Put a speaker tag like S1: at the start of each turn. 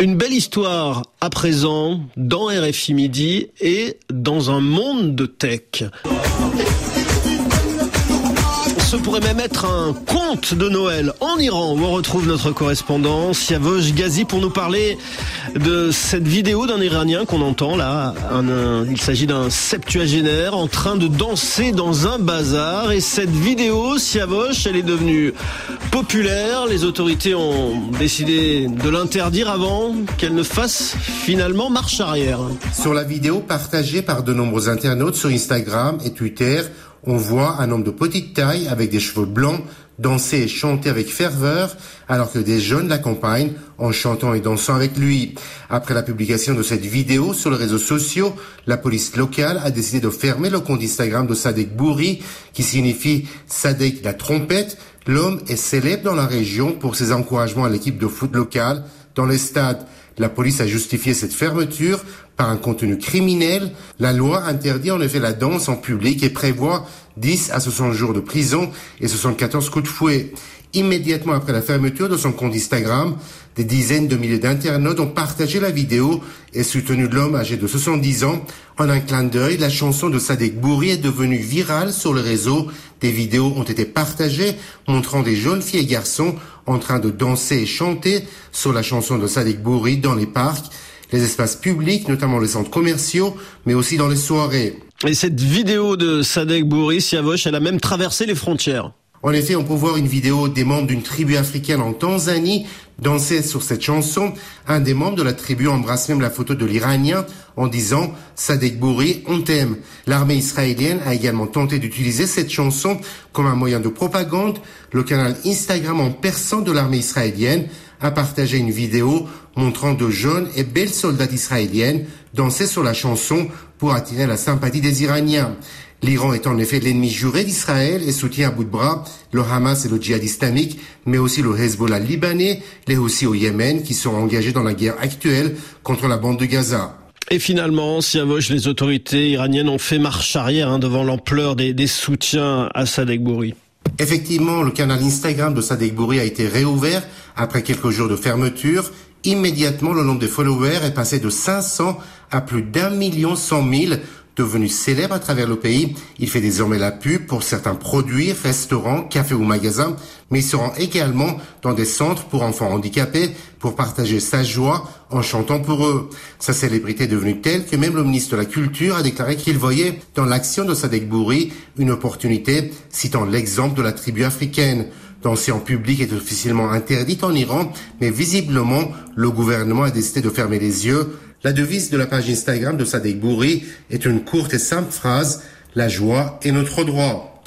S1: Une belle histoire à présent dans RFI Midi et dans un monde de tech ce pourrait même être un conte de Noël en Iran où on retrouve notre correspondant Siavosh Ghazi pour nous parler de cette vidéo d'un Iranien qu'on entend là. il s'agit d'un septuagénaire en train de danser dans un bazar et cette vidéo, Siavosh, elle est devenue populaire. Les autorités ont décidé de l'interdire avant qu'elle ne fasse finalement marche arrière.
S2: Sur la vidéo partagée par de nombreux internautes sur Instagram et Twitter, on voit un homme de petite taille avec des cheveux blancs danser et chanter avec ferveur alors que des jeunes l'accompagnent en chantant et dansant avec lui. Après la publication de cette vidéo sur les réseaux sociaux, la police locale a décidé de fermer le compte Instagram de Sadek Bouri qui signifie Sadek la trompette. L'homme est célèbre dans la région pour ses encouragements à l'équipe de foot locale dans les stades. La police a justifié cette fermeture par un contenu criminel. La loi interdit en effet la danse en public et prévoit 10 à 60 jours de prison et 74 coups de fouet. Immédiatement après la fermeture de son compte Instagram, des dizaines de milliers d'internautes ont partagé la vidéo et soutenu l'homme âgé de 70 ans. En un clin d'œil, la chanson de Sadek Bouri est devenue virale sur le réseau. Des vidéos ont été partagées montrant des jeunes filles et garçons en train de danser et chanter sur la chanson de Sadek Bouri dans les parcs, les espaces publics, notamment les centres commerciaux, mais aussi dans les soirées.
S1: Et cette vidéo de Sadek Bouri, Siavosh, elle a même traversé les frontières.
S2: En effet, on peut voir une vidéo des membres d'une tribu africaine en Tanzanie danser sur cette chanson. Un des membres de la tribu embrasse même la photo de l'Iranien en disant Sadek Bouri, on t'aime. L'armée israélienne a également tenté d'utiliser cette chanson comme un moyen de propagande. Le canal Instagram en persan de l'armée israélienne a partagé une vidéo montrant de jeunes et belles soldats israéliennes danser sur la chanson pour attirer la sympathie des Iraniens. L'Iran est en effet l'ennemi juré d'Israël et soutient à bout de bras le Hamas et le djihad islamique, mais aussi le Hezbollah libanais, les aussi au Yémen, qui sont engagés dans la guerre actuelle contre la bande de Gaza.
S1: Et finalement, Siavosh, les autorités iraniennes ont fait marche arrière hein, devant l'ampleur des, soutiens à Sadek Bouri.
S2: Effectivement, le canal Instagram de Sadek Bouri a été réouvert après quelques jours de fermeture. Immédiatement, le nombre de followers est passé de 500 à plus d'un million cent mille Devenu célèbre à travers le pays, il fait désormais la pub pour certains produits, restaurants, cafés ou magasins, mais il se rend également dans des centres pour enfants handicapés pour partager sa joie en chantant pour eux. Sa célébrité est devenue telle que même le ministre de la Culture a déclaré qu'il voyait dans l'action de Sadek Bouri une opportunité, citant l'exemple de la tribu africaine. Danser en public est officiellement interdite en Iran, mais visiblement, le gouvernement a décidé de fermer les yeux la devise de la page Instagram de Sadek Bouri est une courte et simple phrase La joie est notre droit.